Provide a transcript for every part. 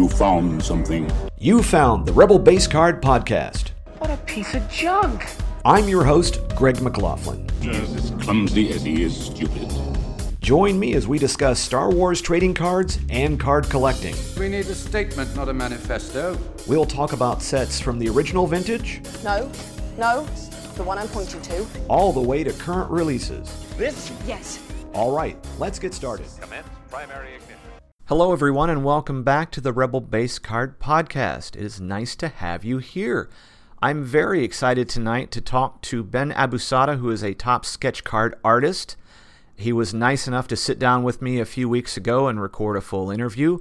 You found something. You found the Rebel Base Card Podcast. What a piece of junk! I'm your host, Greg McLaughlin. Just as clumsy as he is stupid. Join me as we discuss Star Wars trading cards and card collecting. We need a statement, not a manifesto. We'll talk about sets from the original vintage No, no, the one I'm pointing to. all the way to current releases. This? Yes. All right, let's get started. Commence primary ignition. Hello, everyone, and welcome back to the Rebel Base Card Podcast. It is nice to have you here. I'm very excited tonight to talk to Ben AbuSaada, who is a top sketch card artist. He was nice enough to sit down with me a few weeks ago and record a full interview.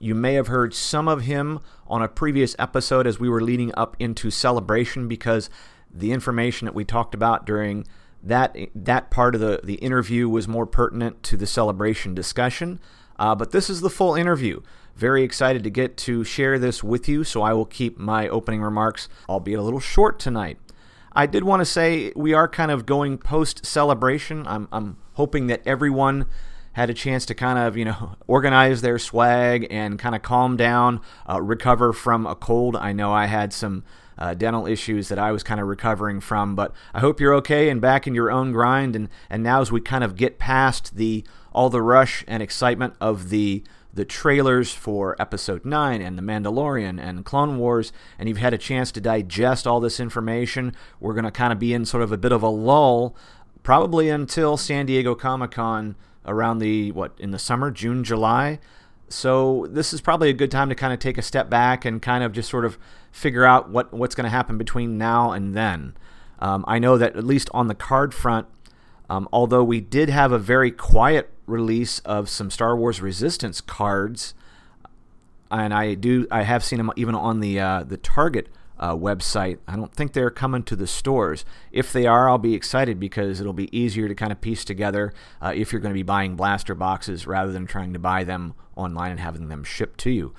You may have heard some of him on a previous episode as we were leading up into Celebration because the information that we talked about during that that part of the, the interview was more pertinent to the celebration discussion. Uh, but this is the full interview. Very excited to get to share this with you, so I will keep my opening remarks, albeit a little short tonight. I did want to say we are kind of going post celebration. I'm, I'm hoping that everyone had a chance to kind of, you know, organize their swag and kind of calm down, uh, recover from a cold. I know I had some uh, dental issues that I was kind of recovering from, but I hope you're okay and back in your own grind. And, and now as we kind of get past the all the rush and excitement of the the trailers for episode 9 and The Mandalorian and Clone Wars, and you've had a chance to digest all this information, we're going to kind of be in sort of a bit of a lull, probably until San Diego Comic Con around the, what, in the summer, June, July. So this is probably a good time to kind of take a step back and kind of just sort of figure out what, what's going to happen between now and then. Um, I know that at least on the card front, um, although we did have a very quiet release of some Star Wars Resistance cards, and I do I have seen them even on the uh, the Target uh, website. I don't think they're coming to the stores. If they are, I'll be excited because it'll be easier to kind of piece together uh, if you're going to be buying blaster boxes rather than trying to buy them online and having them shipped to you.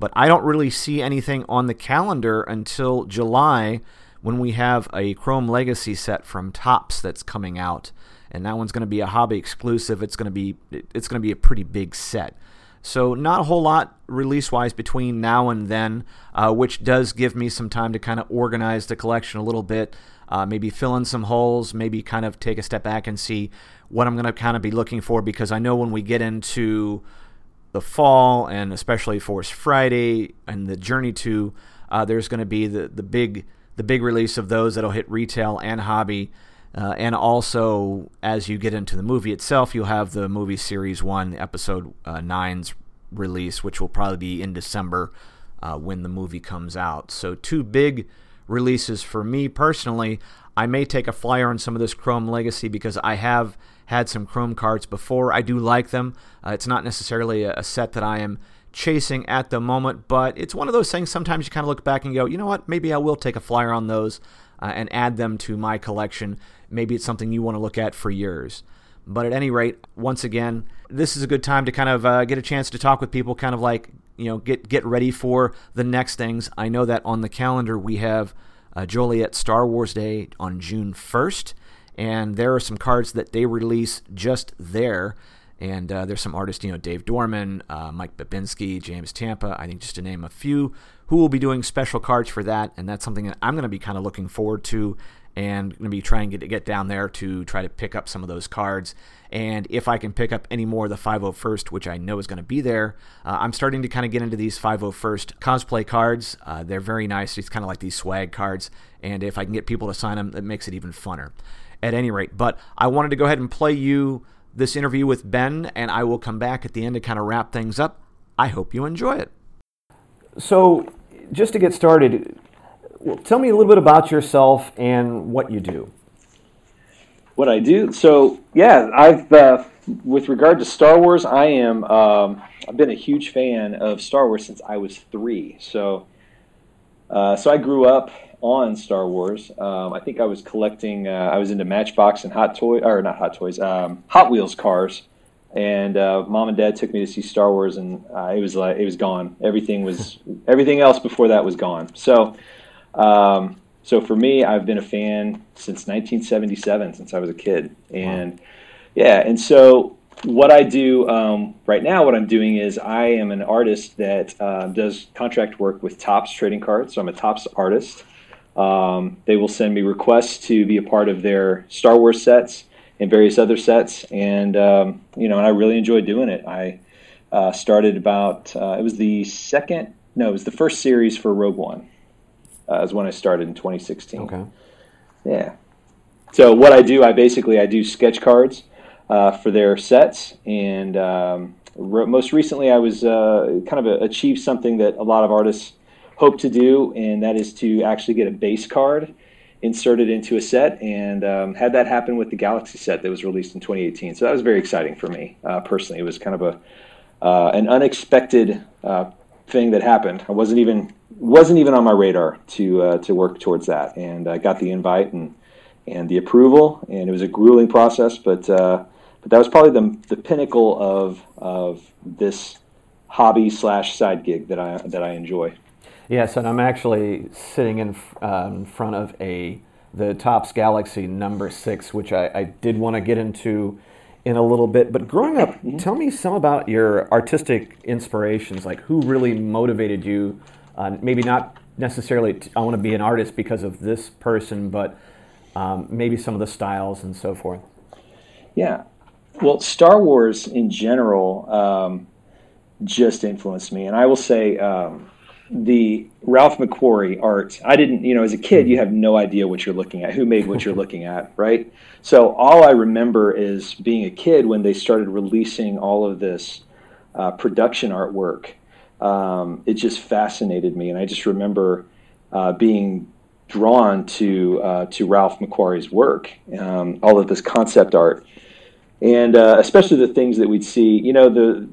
But I don't really see anything on the calendar until July when we have a Chrome Legacy set from Topps that's coming out and that one's going to be a hobby exclusive. It's going to be it's going to be a pretty big set. So not a whole lot release wise between now and then, uh, which does give me some time to kind of organize the collection a little bit. Uh, maybe fill in some holes, maybe kind of take a step back and see what I'm going to kind of be looking for because I know when we get into the fall and especially Force Friday and the Journey to, uh, there's going to be the the big the big release of those that'll hit retail and hobby. Uh, and also, as you get into the movie itself, you'll have the movie series one, episode uh, nine's release, which will probably be in December uh, when the movie comes out. So, two big releases for me personally. I may take a flyer on some of this Chrome Legacy because I have had some Chrome cards before. I do like them. Uh, it's not necessarily a, a set that I am chasing at the moment, but it's one of those things sometimes you kind of look back and go, you know what, maybe I will take a flyer on those uh, and add them to my collection. Maybe it's something you want to look at for yours. But at any rate, once again, this is a good time to kind of uh, get a chance to talk with people, kind of like, you know, get, get ready for the next things. I know that on the calendar we have uh, Joliet Star Wars Day on June 1st, and there are some cards that they release just there. And uh, there's some artists, you know, Dave Dorman, uh, Mike Babinski, James Tampa, I think just to name a few, who will be doing special cards for that. And that's something that I'm going to be kind of looking forward to and going to be trying to get, down there to try to pick up some of those cards. And if I can pick up any more of the 501st, which I know is going to be there, uh, I'm starting to kind of get into these 501st cosplay cards. Uh, they're very nice. It's kind of like these swag cards. And if I can get people to sign them, it makes it even funner. At any rate, but I wanted to go ahead and play you this interview with Ben, and I will come back at the end to kind of wrap things up. I hope you enjoy it. So, just to get started, tell me a little bit about yourself and what you do. what I do. So yeah, I've uh, with regard to Star Wars, I am um, I've been a huge fan of Star Wars since I was three. So uh, so I grew up on Star Wars. Um, I think I was collecting. Uh, I was into Matchbox and Hot Toy or not Hot Toys, um, Hot Wheels cars. And uh, mom and dad took me to see Star Wars, and uh, it was like it was gone. Everything was everything else before that was gone. So, um, so for me, I've been a fan since 1977, since I was a kid, and yeah, and so what I do um, right now, what I'm doing is I am an artist that uh, does contract work with Topps Trading Cards. So I'm a Topps artist. Um, they will send me requests to be a part of their Star Wars sets and various other sets, and um, you know, and I really enjoy doing it. I uh, started about uh, it was the second, no, it was the first series for Rogue One. Uh, is when I started in 2016. Okay. Yeah. So what I do, I basically I do sketch cards uh, for their sets, and um, re- most recently I was uh, kind of a, achieved something that a lot of artists hope to do, and that is to actually get a base card inserted into a set, and um, had that happen with the Galaxy set that was released in 2018. So that was very exciting for me uh, personally. It was kind of a uh, an unexpected uh, thing that happened. I wasn't even wasn't even on my radar to uh, to work towards that, and I got the invite and and the approval, and it was a grueling process, but uh, but that was probably the the pinnacle of of this hobby slash side gig that I that I enjoy. Yes, and I'm actually sitting in um, front of a the Topps Galaxy number six, which I, I did want to get into in a little bit. But growing up, mm-hmm. tell me some about your artistic inspirations. Like who really motivated you? Uh, maybe not necessarily t- I want to be an artist because of this person, but um, maybe some of the styles and so forth. Yeah, well, Star Wars in general um, just influenced me, and I will say. Um, the Ralph McQuarrie art, I didn't, you know, as a kid, you have no idea what you're looking at, who made what you're looking at, right? So all I remember is being a kid when they started releasing all of this uh, production artwork. Um, it just fascinated me, and I just remember uh, being drawn to uh, to Ralph McQuarrie's work, um, all of this concept art, and uh, especially the things that we'd see. You know, the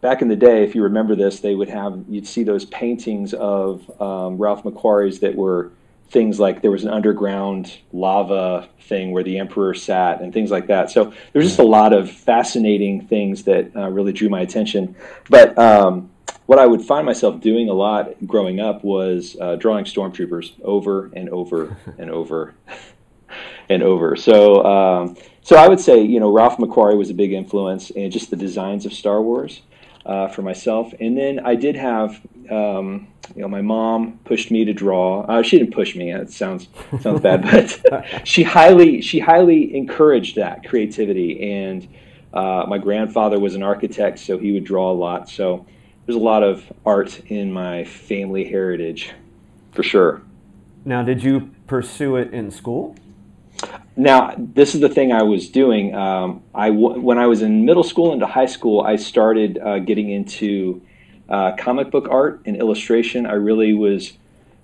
back in the day, if you remember this, they would have you'd see those paintings of um, Ralph McQuarrie's that were things like there was an underground lava thing where the emperor sat and things like that. So there's just a lot of fascinating things that uh, really drew my attention. But um, what I would find myself doing a lot growing up was uh, drawing stormtroopers over and over and over and over. So. Um, so I would say, you know, Ralph McQuarrie was a big influence, and just the designs of Star Wars uh, for myself. And then I did have, um, you know, my mom pushed me to draw. Uh, she didn't push me. It sounds sounds bad, but she highly she highly encouraged that creativity. And uh, my grandfather was an architect, so he would draw a lot. So there's a lot of art in my family heritage, for sure. Now, did you pursue it in school? Now, this is the thing I was doing. Um, I when I was in middle school into high school, I started uh, getting into uh, comic book art and illustration. I really was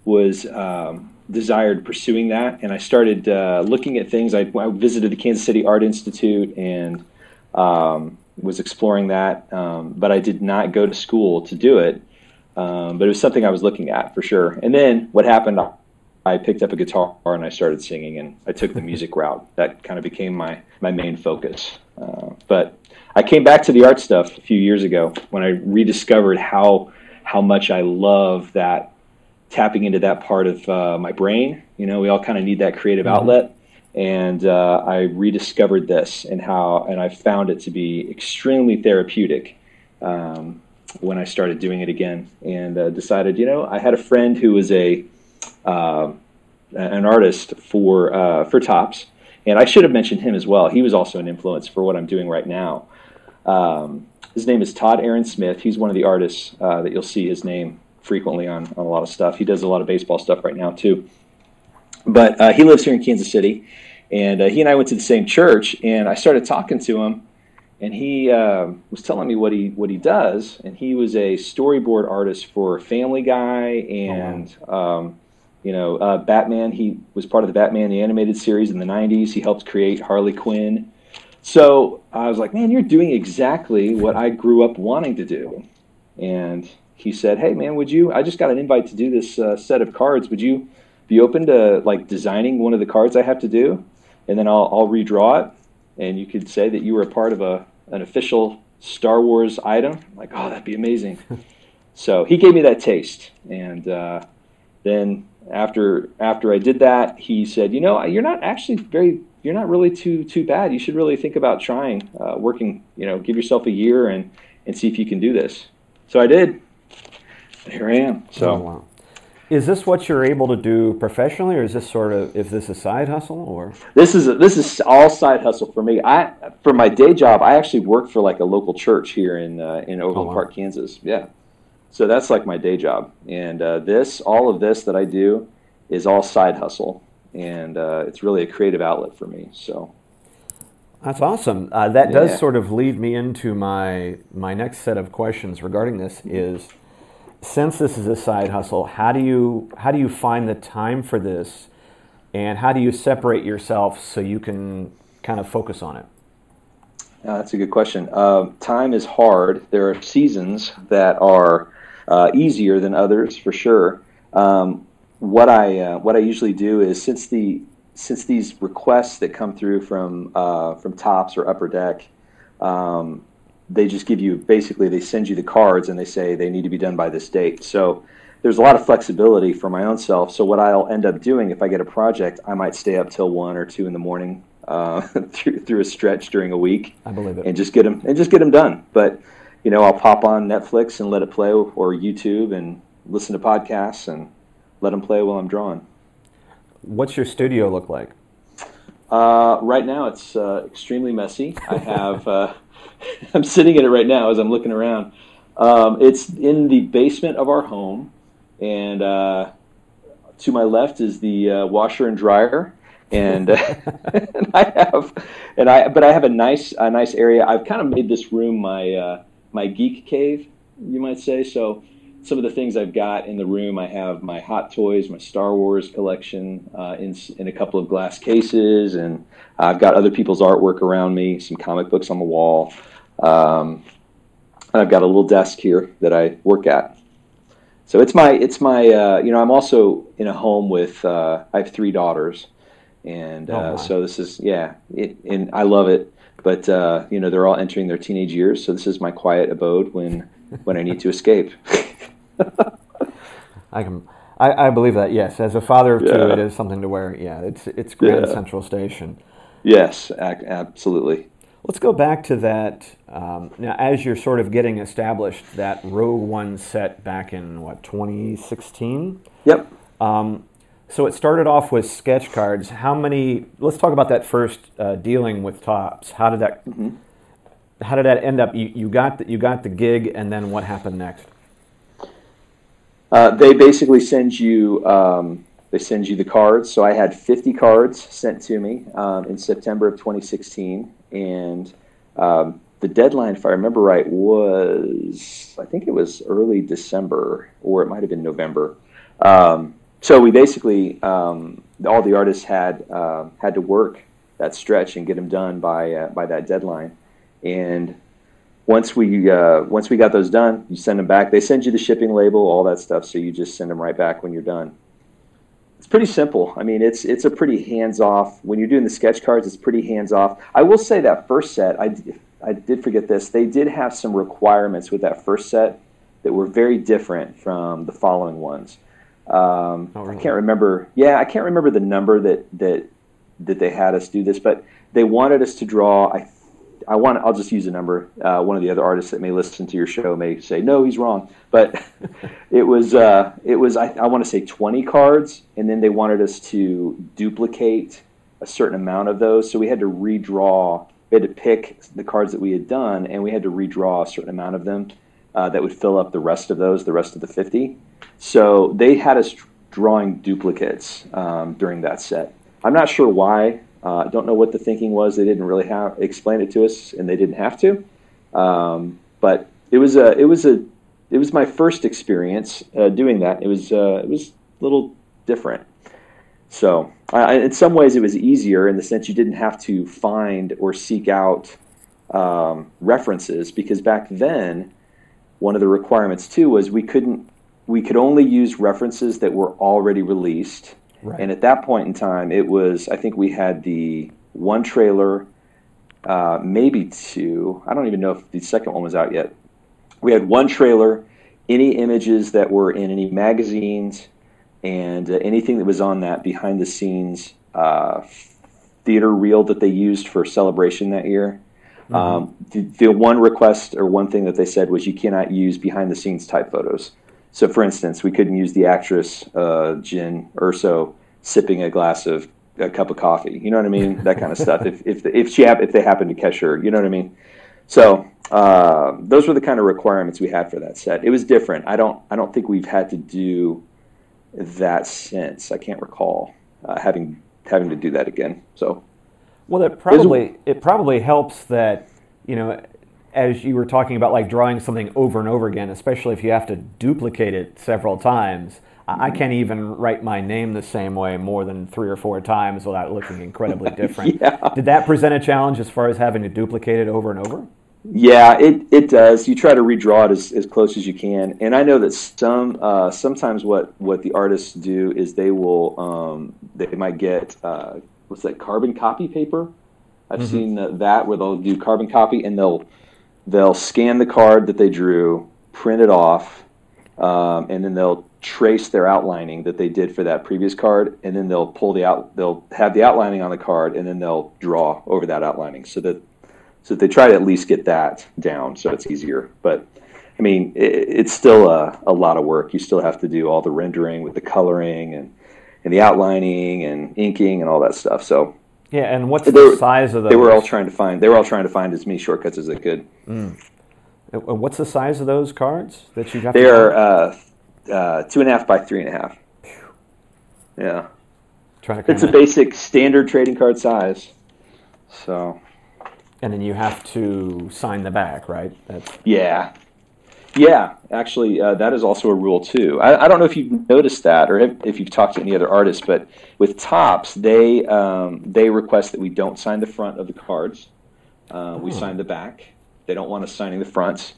was um, desired pursuing that, and I started uh, looking at things. I, I, visited the Kansas City Art Institute and um, was exploring that, um, but I did not go to school to do it. Um, but it was something I was looking at for sure. And then what happened? I picked up a guitar and I started singing, and I took the music route. That kind of became my my main focus. Uh, but I came back to the art stuff a few years ago when I rediscovered how how much I love that tapping into that part of uh, my brain. You know, we all kind of need that creative mm-hmm. outlet, and uh, I rediscovered this and how, and I found it to be extremely therapeutic. Um, when I started doing it again, and uh, decided, you know, I had a friend who was a uh, an artist for uh, for Topps, and I should have mentioned him as well. He was also an influence for what I'm doing right now. Um, his name is Todd Aaron Smith. He's one of the artists uh, that you'll see his name frequently on, on a lot of stuff. He does a lot of baseball stuff right now too. But uh, he lives here in Kansas City, and uh, he and I went to the same church. And I started talking to him, and he uh, was telling me what he what he does. And he was a storyboard artist for Family Guy and. Oh, wow. um, you know, uh, Batman. He was part of the Batman the animated series in the '90s. He helped create Harley Quinn. So I was like, man, you're doing exactly what I grew up wanting to do. And he said, hey, man, would you? I just got an invite to do this uh, set of cards. Would you be open to like designing one of the cards I have to do, and then I'll, I'll redraw it, and you could say that you were a part of a an official Star Wars item. I'm like, oh, that'd be amazing. so he gave me that taste, and uh, then after after I did that, he said, "You know, you're not actually very, you're not really too too bad. You should really think about trying, uh, working. You know, give yourself a year and and see if you can do this." So I did. Here I am. So. Oh, wow. Is this what you're able to do professionally, or is this sort of is this a side hustle, or this is a, this is all side hustle for me? I for my day job, I actually work for like a local church here in uh, in Overland oh, wow. Park, Kansas. Yeah, so that's like my day job, and uh, this all of this that I do is all side hustle, and uh, it's really a creative outlet for me. So that's awesome. Uh, that yeah. does sort of lead me into my my next set of questions regarding this is since this is a side hustle, how do you how do you find the time for this, and how do you separate yourself so you can kind of focus on it? Uh, that's a good question. Uh, time is hard. There are seasons that are uh, easier than others, for sure. Um, what I uh, what I usually do is since the since these requests that come through from uh, from Topps or Upper Deck, um, they just give you basically they send you the cards and they say they need to be done by this date. So there's a lot of flexibility for my own self. So what I'll end up doing if I get a project, I might stay up till one or two in the morning uh, through through a stretch during a week. I believe it. And just get them and just get them done. But you know, I'll pop on Netflix and let it play, or YouTube and listen to podcasts and let them play while I'm drawing. What's your studio look like? Uh, right now, it's uh, extremely messy. I have. Uh, I'm sitting in it right now as I'm looking around. Um, it's in the basement of our home, and uh, to my left is the uh, washer and dryer, and, and, I have, and I, but I have a nice, a nice area. I've kind of made this room my uh, my geek cave, you might say. So some of the things I've got in the room, I have my Hot Toys, my Star Wars collection uh, in, in a couple of glass cases, and I've got other people's artwork around me, some comic books on the wall. Um, and I've got a little desk here that I work at. So it's my it's my uh, you know I'm also in a home with uh, I have three daughters, and uh, oh so this is yeah it, and I love it. But uh, you know they're all entering their teenage years, so this is my quiet abode when when I need to escape. I can I, I, believe that yes, as a father of two, it is something to wear. Yeah, it's it's Grand yeah. Central Station. Yes, absolutely. Let's go back to that. Um, now, as you're sort of getting established, that Rogue One set back in what 2016. Yep. Um, so it started off with sketch cards. How many? Let's talk about that first uh, dealing with Topps. How did that? Mm-hmm. How did that end up? You, you got the, you got the gig, and then what happened next? Uh, they basically send you um, they send you the cards. So I had 50 cards sent to me um, in September of 2016, and um, the deadline, if I remember right, was I think it was early December or it might have been November. Um, so we basically um, all the artists had uh, had to work that stretch and get them done by uh, by that deadline. And once we uh, once we got those done, you send them back. They send you the shipping label, all that stuff. So you just send them right back when you're done it's pretty simple. I mean, it's it's a pretty hands off. When you're doing the sketch cards, it's pretty hands off. I will say that first set, I I did forget this. They did have some requirements with that first set that were very different from the following ones. Um, oh, really? I can't remember. Yeah, I can't remember the number that that that they had us do this, but they wanted us to draw. I I want. I'll just use a number. Uh, one of the other artists that may listen to your show may say, "No, he's wrong." But it was. Uh, it was. I, I want to say twenty cards, and then they wanted us to duplicate a certain amount of those. So we had to redraw. We had to pick the cards that we had done, and we had to redraw a certain amount of them uh, that would fill up the rest of those, the rest of the fifty. So they had us drawing duplicates um, during that set. I'm not sure why uh, I don't know what the thinking was. They didn't really have explain it to us, and they didn't have to. Um, but it was a it was a it was my first experience uh, doing that. It was uh, it was a little different. So in some ways, it was easier in the sense you didn't have to find or seek out um, references because back then, one of the requirements too was we couldn't we could only use references that were already released Right. And at that point in time, it was, I think we had the one trailer, uh, maybe two. I don't even know if the second one was out yet. We had one trailer, any images that were in any magazines, and uh, anything that was on that behind the scenes uh, theater reel that they used for celebration that year. Um, the, the one request or one thing that they said was you cannot use behind the scenes type photos. So, for instance, we couldn't use the actress uh, Jyn Erso sipping a glass of a cup of coffee. You know what I mean? That kind of stuff. If if if she if they happen to catch her, you know what I mean. So uh, those were the kind of requirements we had for that set. It was different. I don't I don't think we've had to do that since. I can't recall uh, having having to do that again. So Well, it probably it probably helps that you know, as you were talking about, like drawing something over and over again, especially if you have to duplicate it several times. I I can't even write my name the same way more than three or four times without looking incredibly different. Yeah. Did that present a challenge as far as having to duplicate it over and over? Yeah, it, it does. You try to redraw it as, as close as you can, and I know that some uh, sometimes what, what the artists do is they will um, they might get uh, what's that carbon copy paper. I've seen uh, that where they'll do carbon copy and they'll they'll scan the card that they drew, print it off, um, and then they'll trace their outlining that they did for that previous card, and then they'll pull the out they'll have the outlining on the card, and then they'll draw over that outlining so that so they try to at least get that down so it's easier. But I mean, it, it's still a, a lot of work. You still have to do all the rendering with the coloring and, and the outlining and inking and all that stuff. So Yeah, and what's the were- size of those? they were all trying to find they were all trying to find as many shortcuts as they could. Uh, What's the size of those cards that you have? They are uh, uh, two and a half by three and a half. Yeah, trying to it's a basic standard trading card size. So and then you have to sign the back, right? That's Yeah. Yeah, actually, uh, that is also a rule too. I, I don't know if you've noticed that or if, if you've talked to any other artists, but with Topps, they um, they request that we don't sign the front of the cards. Uh, we sign the back. They don't want us signing the fronts,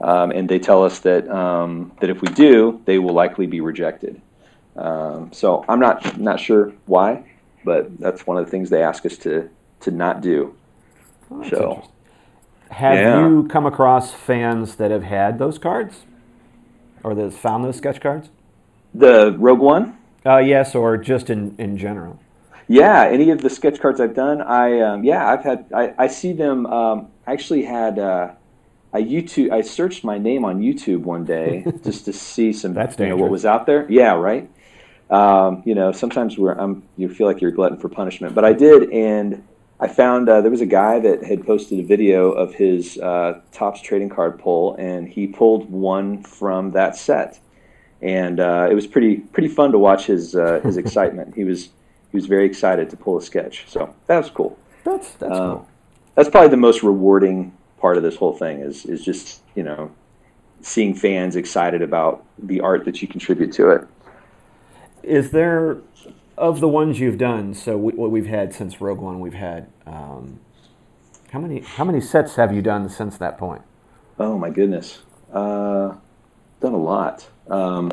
um, and they tell us that um, that if we do, they will likely be rejected. Um, so I'm not not sure why, but that's one of the things they ask us to to not do. so. Have Yeah. you come across fans that have had those cards, or that have found those sketch cards? The Rogue One, Uh, yes, or just in, in general. Yeah, any of the sketch cards I've done, I um, yeah, I've had I, I see them. Um, I actually had uh, I YouTube I searched my name on YouTube one day just to see some That's you know what was out there. Yeah, right. Um, you know, sometimes we're um, you feel like you're a glutton for punishment, but I did, and I found uh, there was a guy that had posted a video of his uh, Topps trading card pull, and he pulled one from that set, and uh, it was pretty pretty fun to watch his uh, his excitement. He was he was very excited to pull a sketch, so that was cool. That's that's Uh, cool. That's probably the most rewarding part of this whole thing is is just you know seeing fans excited about the art that you contribute to it. Is there of the ones you've done? So we, what we've had since Rogue One, we've had um, how many how many sets have you done since that point? Oh my goodness, uh, done a lot. Um,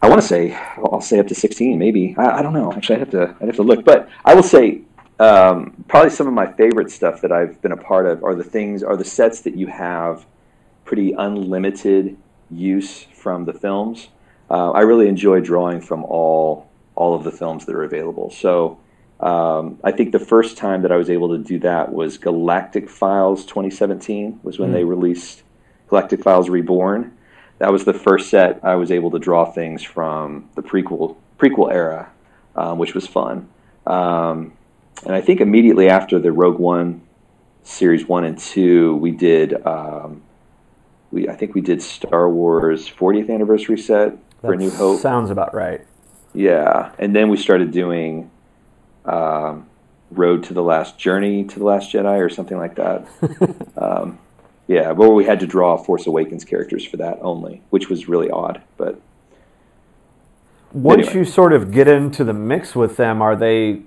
I want to say I'll say up to sixteen, maybe. I, I don't know. Actually, I'd have to I'd have to look. But I will say um, probably some of my favorite stuff that I've been a part of are the things are the sets that you have pretty unlimited use from the films. Uh, I really enjoy drawing from all all of the films that are available. So. Um, I think the first time that I was able to do that was Galactic Files 2017 was when they released Galactic Files Reborn. That was the first set I was able to draw things from the prequel prequel era, um, which was fun. Um, and I think immediately after the Rogue One series one and two, we did. Um, we I think we did Star Wars 40th anniversary set for That New Hope. sounds about right. Yeah, and then we started doing um, Road to the Last Journey to the Last Jedi or something like that. um, yeah, where we had to draw Force Awakens characters for that only, which was really odd. But Once Anyway. you sort of get into the mix with them, are they?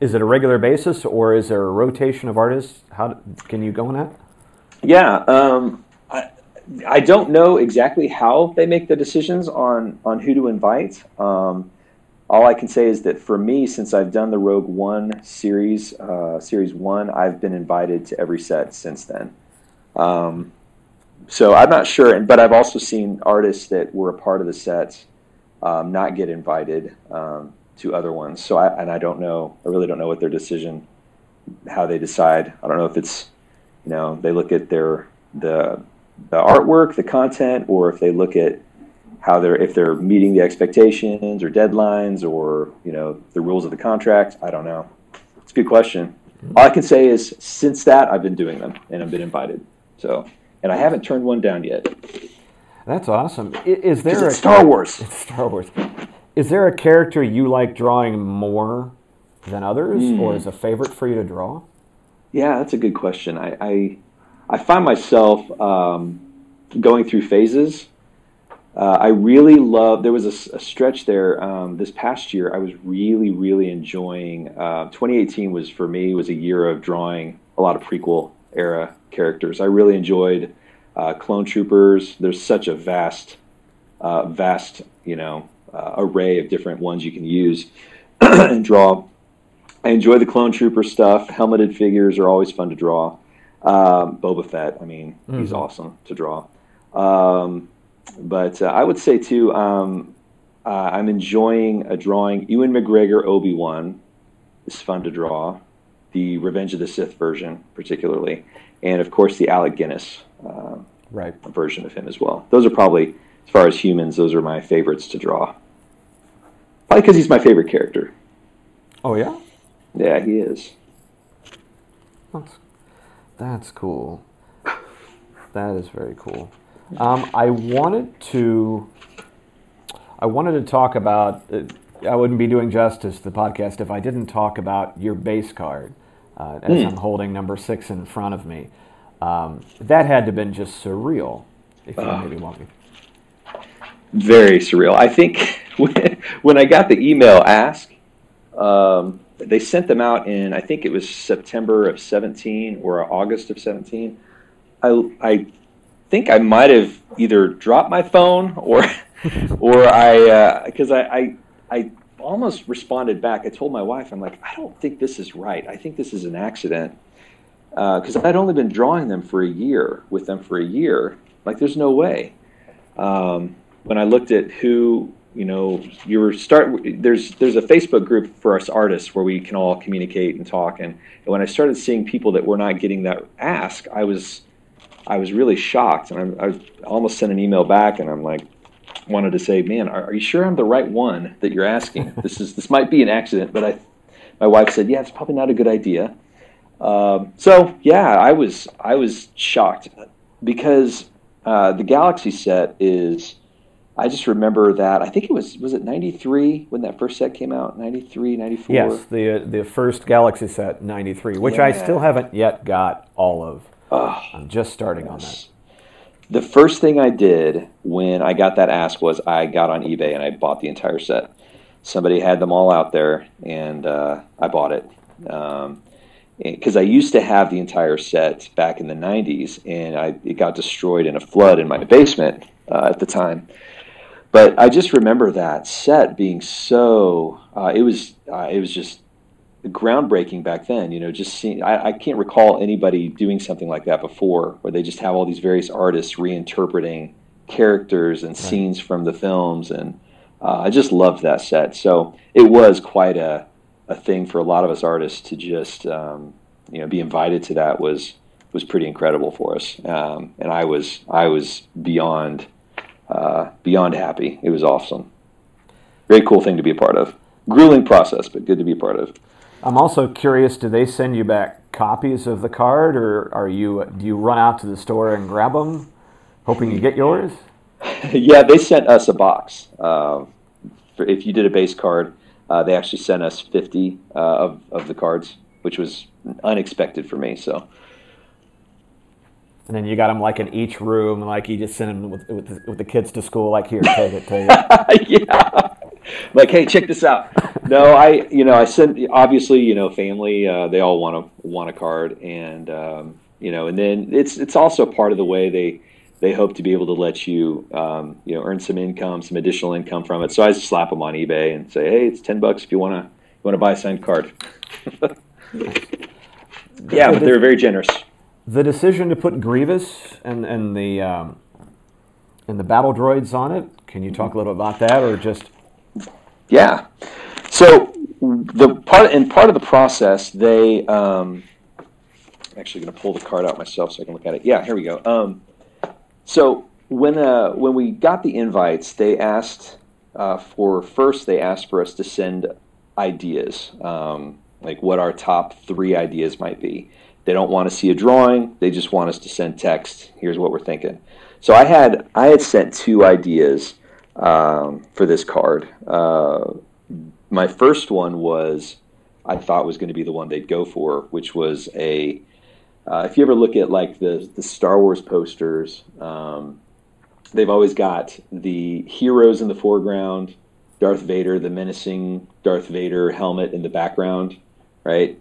Is it a regular basis, or is there a rotation of artists? How can you go on that? yeah, um, I, don't know exactly how they make the decisions on on who to invite. Um, all I can say is that for me, since I've done the Rogue One series, uh, series one, I've been invited to every set since then. Um, so I'm not sure, but I've also seen artists that were a part of the sets um, not get invited um, to other ones. So I and I don't know. I really don't know what their decision, how they decide. I don't know if it's, you know, they look at their the the artwork, the content, or if they look at how they're if they're meeting the expectations or deadlines or you know the rules of the contract. I don't know. It's a good question. All I can say is since that I've been doing them and I've been invited. So and I haven't turned one down yet. That's awesome. Is there a Star Wars? It's Star Wars. Is there a character you like drawing more than others, mm. or is a favorite for you to draw? Yeah, that's a good question. I I, I find myself um, going through phases. Uh, I really love. There was a, a stretch there um, this past year. I was really, really enjoying. Uh, 2018 was for me was a year of drawing a lot of prequel era characters. I really enjoyed uh, Clone Troopers. There's such a vast, uh, vast, you know, uh, array of different ones you can use and draw. I enjoy the Clone Trooper stuff. Helmeted figures are always fun to draw. Um, Boba Fett, I mean, mm-hmm. he's awesome to draw. Um, but uh, I would say too, um, uh, I'm enjoying a drawing Ewan McGregor Obi Wan. is fun to draw. The Revenge of the Sith version, particularly, and of course the Alec Guinness uh, right version of him as well. Those are probably, as far as humans, those are my favorites to draw. Probably because he's my favorite character. Oh yeah. Yeah, he is. That's, that's cool. That is very cool. Um, I wanted to. I wanted to talk about. Uh, I wouldn't be doing justice to the podcast if I didn't talk about your base card, uh, as mm. I'm holding number six in front of me. Um, that had to have been just surreal. If you uh, maybe want me. Very surreal. I think when, when I got the email ask, um, they sent them out in I think it was September of 17 or August of 17. I, I think I might have either dropped my phone or or I because uh, I, I I almost responded back. I told my wife, I'm like, I don't think this is right. I think this is an accident because uh, I'd only been drawing them for a year with them for a year. Like, there's no way. Um, when I looked at who you know you start there's there's a facebook group for us artists where we can all communicate and talk and, and when i started seeing people that were not getting that ask i was I was really shocked, and I, I almost sent an email back, and I'm like, wanted to say, man, are, are, you sure I'm the right one that you're asking? this is this might be an accident, but I, my wife said, yeah, it's probably not a good idea. Um, so yeah, I was I was shocked because uh, the Galaxy set is. I just remember that I think it was was it 93 when that first set came out 93 94 Yes the uh, the first Galaxy set 93 which yeah. I still haven't yet got all of Oh, I'm just starting on that. The first thing I did when I got that ask was I got on eBay and I bought the entire set. Somebody had them all out there, and uh, I bought it. because um, I used to have the entire set back in the '90s, and I, it got destroyed in a flood in my basement uh, at the time. But I just remember that set being so. Uh, it was. Uh, it was just groundbreaking back then. You know, just seeing, I, I, can't recall anybody doing something like that before, where they just have all these various artists reinterpreting characters and right. scenes from the films, and uh, I just loved that set. So it was quite a a thing for a lot of us artists to just um, you know be invited to that was was pretty incredible for us, um, and I was I was beyond uh, beyond happy. It was awesome. Very cool thing to be a part of. Grueling process, but good to be a part of. I'm also curious. Do they send you back copies of the card, or are you do you run out to the store and grab them, hoping you get yours? yeah, they sent us a box. Uh, for, if you did a base card, uh, they actually sent us 50 uh, of of the cards, which was unexpected for me. So. And then you got them like in each room, and like you just send them with, with, the, with the kids to school, like here, take it, take it. yeah like, hey, check this out. No, I, you know, I sent obviously, you know, family, uh, they all want a want a card, and um, you know, and then it's it's also part of the way they they hope to be able to let you, um, you know, earn some income, some additional income from it. So I just slap them on eBay and say, hey, it's ten bucks if you want to you want to buy a signed card. yeah, but they're very generous. The decision to put Grievous and and the um, and the battle droids on it. Can you talk a little about that, or just? Yeah. So the part in part of the process, they um, I'm actually going to pull the card out myself so I can look at it. Yeah, here we go. Um, so when uh, when we got the invites, they asked uh, for first they asked for us to send ideas, um, like what our top three ideas might be. They don't want to see a drawing; they just want us to send text. Here's what we're thinking. So I had I had sent two ideas um, for this card. Uh, my first one was I thought was going to be the one they'd go for, which was a. Uh, if you ever look at like the the Star Wars posters, um, they've always got the heroes in the foreground, Darth Vader, the menacing Darth Vader helmet in the background, right?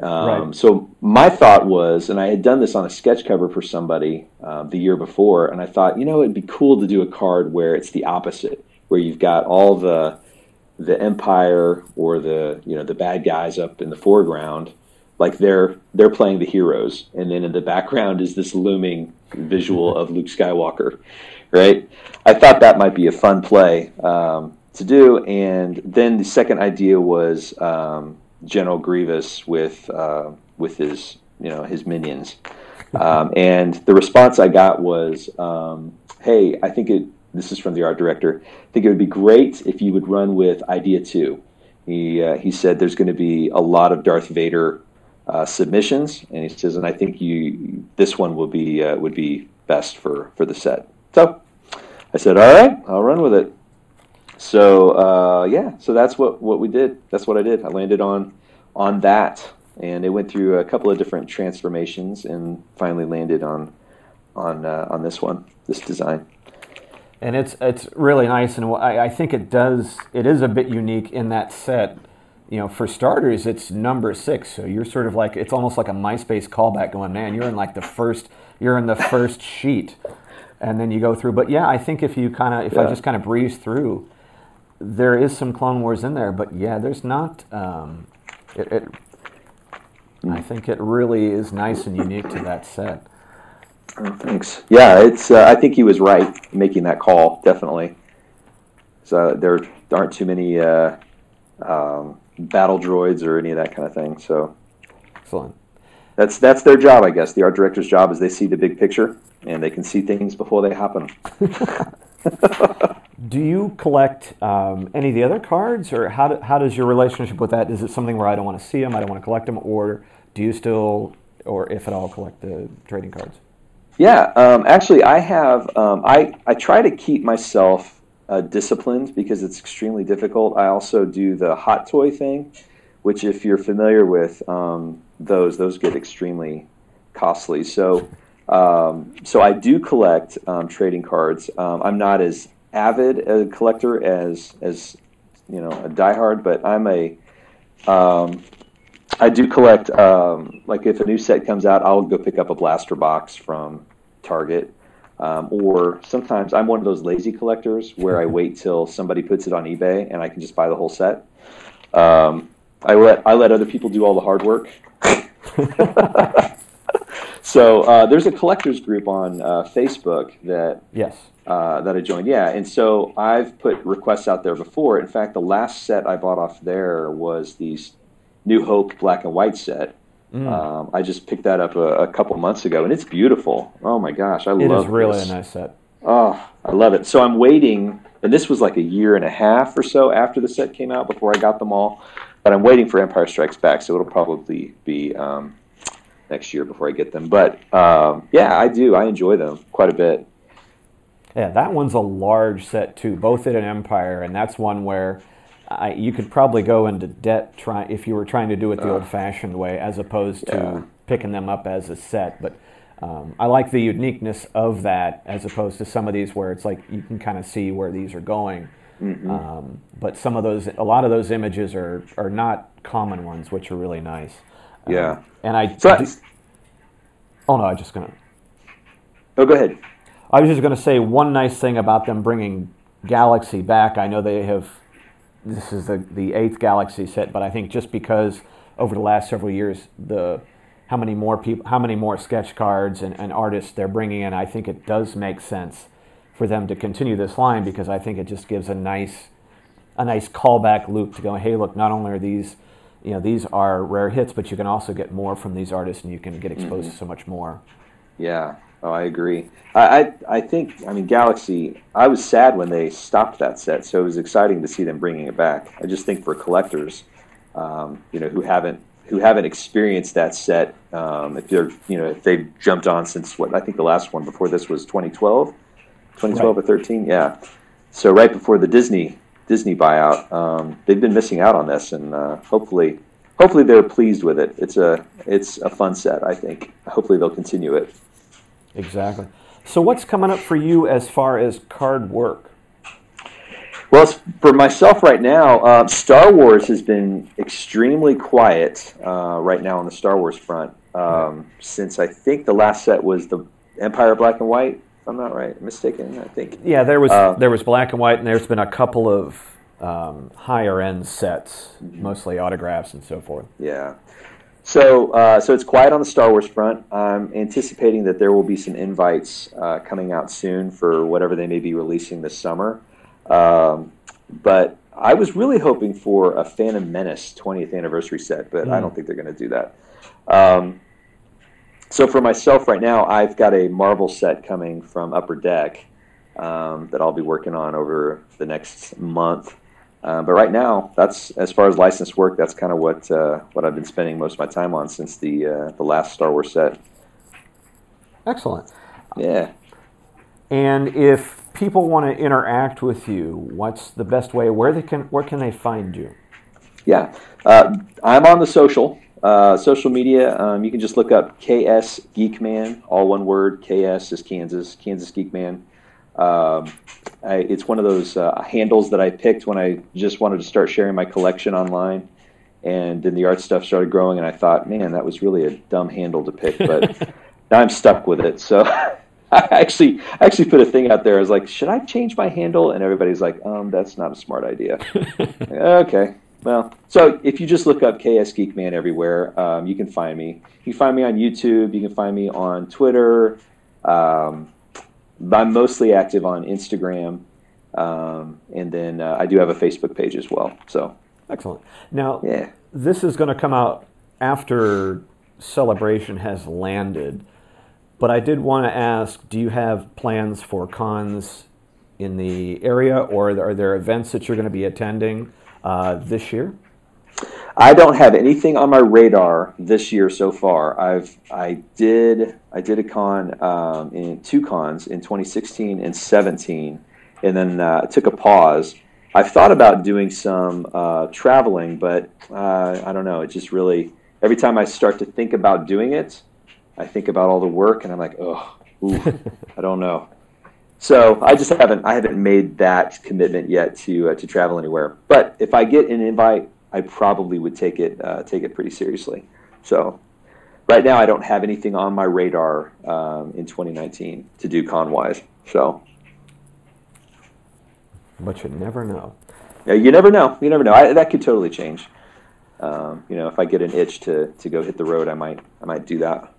Um, right. So my thought was, and I had done this on a sketch cover for somebody uh, the year before, and I thought, you know, it'd be cool to do a card where it's the opposite, where you've got all the the Empire or the you know the bad guys up in the foreground, like they're they're playing the heroes, and then in the background is this looming visual of Luke Skywalker, right? I thought that might be a fun play um, to do, and then the second idea was um, General Grievous with uh, with his you know his minions, um, and the response I got was, um, "Hey, I think it." This is from the art director. I think it would be great if you would run with idea two. He uh, he said there's going to be a lot of Darth Vader uh, submissions, and he says, and I think you this one will be uh, would be best for for the set. So I said, all right, I'll run with it. So uh, yeah, so that's what what we did. That's what I did. I landed on on that, and it went through a couple of different transformations, and finally landed on on uh, on this one, this design. And it's it's really nice, and I, I think it does. It is a bit unique in that set you know, for starters, it's number six. So you're sort of like it's almost like a MySpace callback going, man, you're in like the first you're in the first sheet. And then you go through. But yeah, I think if you kind of if yeah. I just kind of breeze through, there is some Clone Wars in there. But yeah, there's not. Um, it, it I think it really is nice and unique to that set. Oh, thanks. Yeah, it's. Uh, I think he was right making that call. Definitely. So there aren't too many uh, um, battle droids or any of that kind of thing. So, excellent. That's that's their job, I guess. The art director's job is they see the big picture and they can see things before they happen. do you collect um, any of the other cards, or how, do, how does your relationship with that? Is it something where I don't want to see them, I don't want to collect them, or do you still, or if at all, collect the trading cards? Yeah, um, actually, I have. Um, I I try to keep myself uh, disciplined because it's extremely difficult. I also do the hot toy thing, which, if you're familiar with um, those, those get extremely costly. So, um, so I do collect um, trading cards. Um, I'm not as avid a collector as as you know a diehard, but I'm a um, I do collect. Um, like if a new set comes out, I'll go pick up a blaster box from Target. Um, or sometimes I'm one of those lazy collectors where I wait till somebody puts it on eBay and I can just buy the whole set. Um, I let I let other people do all the hard work. so uh, there's a collectors group on uh, Facebook that yes uh, that I joined. Yeah, and so I've put requests out there before. In fact, the last set I bought off there was these New Hope black and white set Mm. Um, I just picked that up a, a, couple months ago, and it's beautiful. Oh my gosh, I it love it. it. Is really this. a nice set. Oh, I love it. So I'm waiting, and this was like a year and a half or so after the set came out before I got them all. But I'm waiting for Empire Strikes Back, so it'll probably be um, next year before I get them. But um, yeah, I do. I enjoy them quite a bit. Yeah, that one's a large set too, both it an Empire, and that's one where I, you could probably go into debt try, if you were trying to do it the uh, old-fashioned way, as opposed to yeah. picking them up as a set. But um, I like the uniqueness of that, as opposed to some of these where it's like you can kind of see where these are going. Mm-hmm. Um, but some of those, a lot of those images are are not common ones, which are really nice. Yeah. Um, and I. So do, oh no, I just gonna. Oh, go ahead. I was just going to say one nice thing about them bringing Galaxy back. I know they have this is the, the eighth Galaxy set, but I think just because over the last several years the how many more people, how many more sketch cards and, and artists they're bringing in, I think it does make sense for them to continue this line because I think it just gives a nice, a nice callback loop to go, hey, look, not only are these, you know, these are rare hits, but you can also get more from these artists and you can get exposed mm-hmm. to so much more. Yeah. Oh, I agree. I, I, I think I mean Galaxy. I was sad when they stopped that set, so it was exciting to see them bringing it back. I just think for collectors, um, you know, who haven't who haven't experienced that set, um, if they're you know if they've jumped on since what I think the last one before this was 2012, 2012 right. or 13, yeah. So right before the Disney Disney buyout, um, they've been missing out on this, and uh, hopefully hopefully they're pleased with it. It's a it's a fun set. I think. Hopefully they'll continue it. Exactly. So, what's coming up for you as far as card work? Well, for myself right now, uh, Star Wars has been extremely quiet uh, right now on the Star Wars front um, since I think the last set was the Empire Black and White. If I'm not right, mistaken. I think. Yeah, there was uh, there was Black and White, and there's been a couple of um, higher end sets, mm-hmm. mostly autographs and so forth. Yeah. So, uh, so it's quiet on the Star Wars front. I'm anticipating that there will be some invites uh, coming out soon for whatever they may be releasing this summer. Um, but I was really hoping for a Phantom Menace 20th anniversary set, but mm. I don't think they're going to do that. Um, so for myself right now, I've got a Marvel set coming from Upper Deck um, that I'll be working on over the next month. Uh, but right now, that's as far as licensed work. That's kind of what uh, what I've been spending most of my time on since the uh, the last Star Wars set. Excellent. Yeah. And if people want to interact with you, what's the best way? Where they can where can they find you? Yeah, uh, I'm on the social uh, social media. Um, you can just look up KS Geekman, all one word. KS is Kansas, Kansas Geekman. Um, I, it's one of those uh, handles that I picked when I just wanted to start sharing my collection online. And then the art stuff started growing, and I thought, man, that was really a dumb handle to pick, but now I'm stuck with it. So I actually I actually put a thing out there. I was like, should I change my handle? And everybody's like, um, that's not a smart idea. okay, well, so if you just look up KS Geekman everywhere, um, you can find me. You can find me on YouTube. You can find me on Twitter. Um, I'm mostly active on Instagram, um, and then uh, I do have a Facebook page as well. So excellent. Now, yeah. this is going to come out after Celebration has landed, but I did want to ask: Do you have plans for cons in the area, or are there events that you're going to be attending uh, this year? I don't have anything on my radar this year so far. I've I did I did a con um, in two cons in 2016 and 17, and then uh, took a pause. I've thought about doing some uh, traveling, but uh, I don't know. It just really every time I start to think about doing it, I think about all the work, and I'm like, oh, I don't know. So I just haven't I haven't made that commitment yet to uh, to travel anywhere. But if I get an invite I probably would take it uh, take it pretty seriously. So right now, I don't have anything on my radar um, in 2019 to do con wise. So, but you never know. Yeah, you never know. You never know. I, that could totally change. Um, you know, if I get an itch to, to go hit the road, I might I might do that.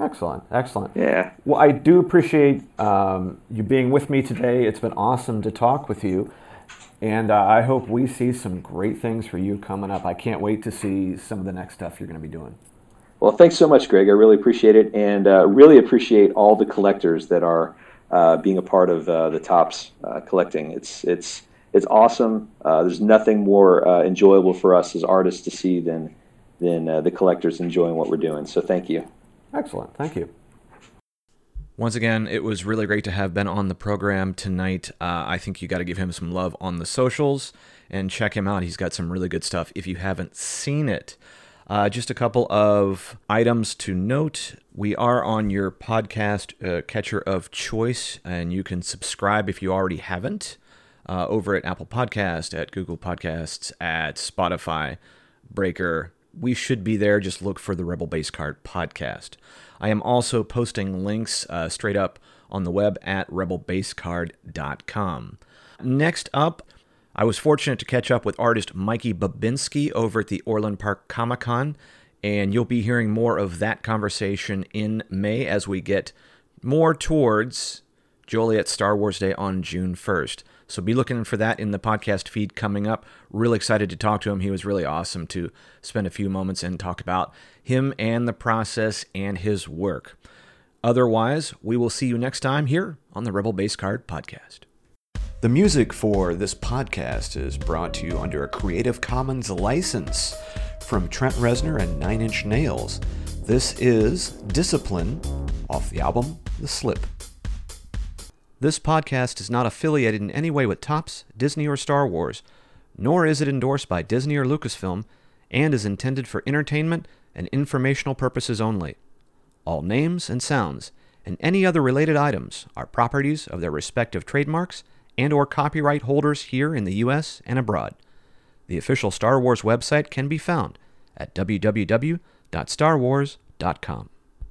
Excellent, excellent. Yeah. Well, I do appreciate um, you being with me today. It's been awesome to talk with you. And uh, I hope we see some great things for you coming up. I can't wait to see some of the next stuff you're going to be doing. Well, thanks so much, Greg. I really appreciate it, and uh, really appreciate all the collectors that are uh, being a part of uh, the Topps uh, collecting. It's it's it's awesome. Uh, there's nothing more enjoyable for us as artists to see than than the collectors enjoying what we're doing. So, thank you. Excellent. Thank you. Once again, it was really great to have Ben on the program tonight. Uh, I think you got to give him some love on the socials and check him out. He's got some really good stuff if you haven't seen it. Uh, just a couple of items to note. We are on your podcast uh, catcher of choice, and you can subscribe if you already haven't uh, over at Apple Podcast, at Google Podcasts, at Spotify, Breaker. We should be there. Just look for the Rebel Base Card podcast. I am also posting links uh, straight up on the web at rebelbasecard.com. Next up, I was fortunate to catch up with artist Mikey Babinski over at the Orland Park Comic Con And you'll be hearing more of that conversation in May as we get more towards Joliet Star Wars Day on June 1st. So be looking for that in the podcast feed coming up. Really excited to talk to him. He was really awesome to spend a few moments and talk about him and the process and his work. Otherwise, we will see you next time here on the Rebel Base Card Podcast. The music for this podcast is brought to you under a Creative Commons license from Trent Reznor and Nine Inch Nails. This is Discipline off the album The Slip. This podcast is not affiliated in any way with Topps, Disney, or Star Wars, nor is it endorsed by Disney or Lucasfilm, and is intended for entertainment and informational purposes only. All names and sounds and any other related items are properties of their respective trademarks and or copyright holders here in the US and abroad. The official Star Wars website can be found at www.starwars.com.